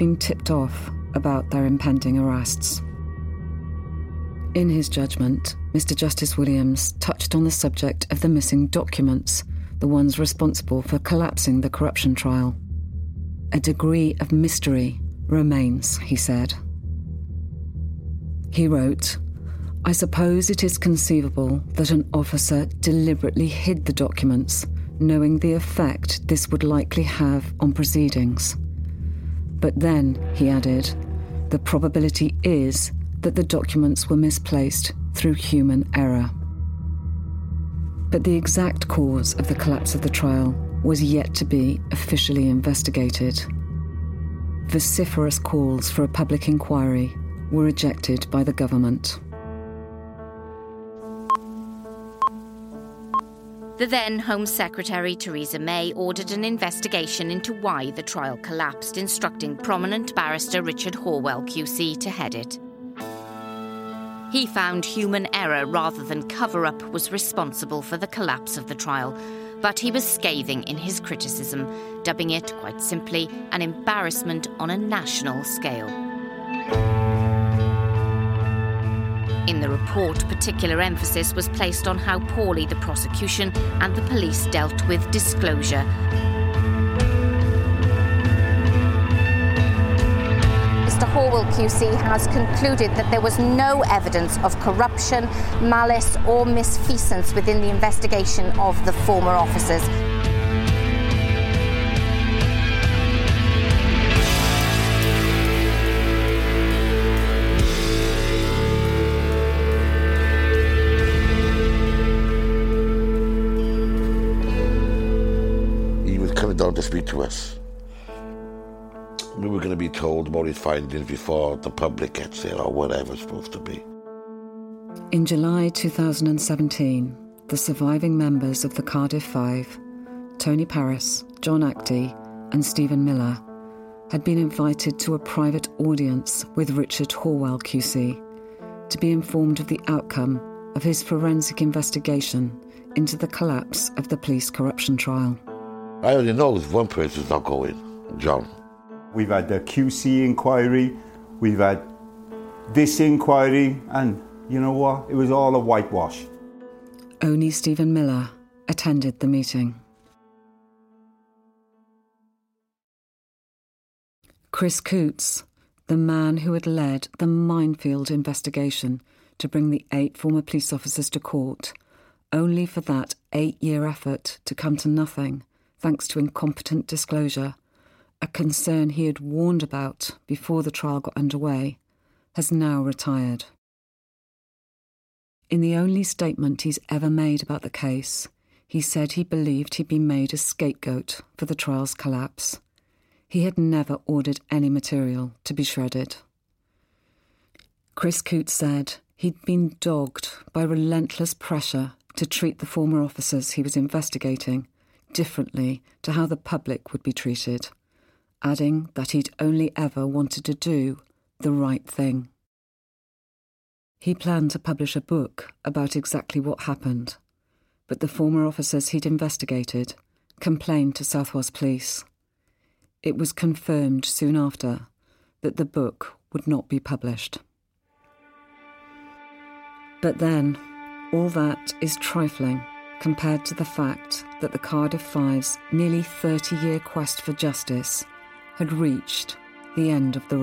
been tipped off about their impending arrests. In his judgment, Mr. Justice Williams touched on the subject of the missing documents, the ones responsible for collapsing the corruption trial. A degree of mystery remains, he said. He wrote, I suppose it is conceivable that an officer deliberately hid the documents, knowing the effect this would likely have on proceedings. But then, he added, the probability is that the documents were misplaced through human error. But the exact cause of the collapse of the trial was yet to be officially investigated. Vociferous calls for a public inquiry were rejected by the government. The then Home Secretary Theresa May ordered an investigation into why the trial collapsed, instructing prominent barrister Richard Horwell QC to head it. He found human error rather than cover up was responsible for the collapse of the trial, but he was scathing in his criticism, dubbing it, quite simply, an embarrassment on a national scale. In the report, particular emphasis was placed on how poorly the prosecution and the police dealt with disclosure Mr. Horwell QC has concluded that there was no evidence of corruption, malice, or misfeasance within the investigation of the former officers. He was down to speak to us we were going to be told about his findings before the public gets there or whatever it's supposed to be. In July 2017, the surviving members of the Cardiff Five, Tony Paris, John Actie, and Stephen Miller, had been invited to a private audience with Richard Horwell QC to be informed of the outcome of his forensic investigation into the collapse of the police corruption trial. I only know one person's not going, John. We've had the QC inquiry, we've had this inquiry, and you know what? It was all a whitewash. Only Stephen Miller attended the meeting. Chris Coutts, the man who had led the minefield investigation to bring the eight former police officers to court, only for that eight year effort to come to nothing thanks to incompetent disclosure, a concern he had warned about before the trial got underway, has now retired. In the only statement he's ever made about the case, he said he believed he'd been made a scapegoat for the trial's collapse. He had never ordered any material to be shredded. Chris Coutts said he'd been dogged by relentless pressure to treat the former officers he was investigating differently to how the public would be treated adding that he'd only ever wanted to do the right thing. He planned to publish a book about exactly what happened, but the former officers he'd investigated complained to South Wales Police. It was confirmed soon after that the book would not be published. But then, all that is trifling compared to the fact that the Cardiff Five's nearly 30 year quest for justice had reached the end of the road.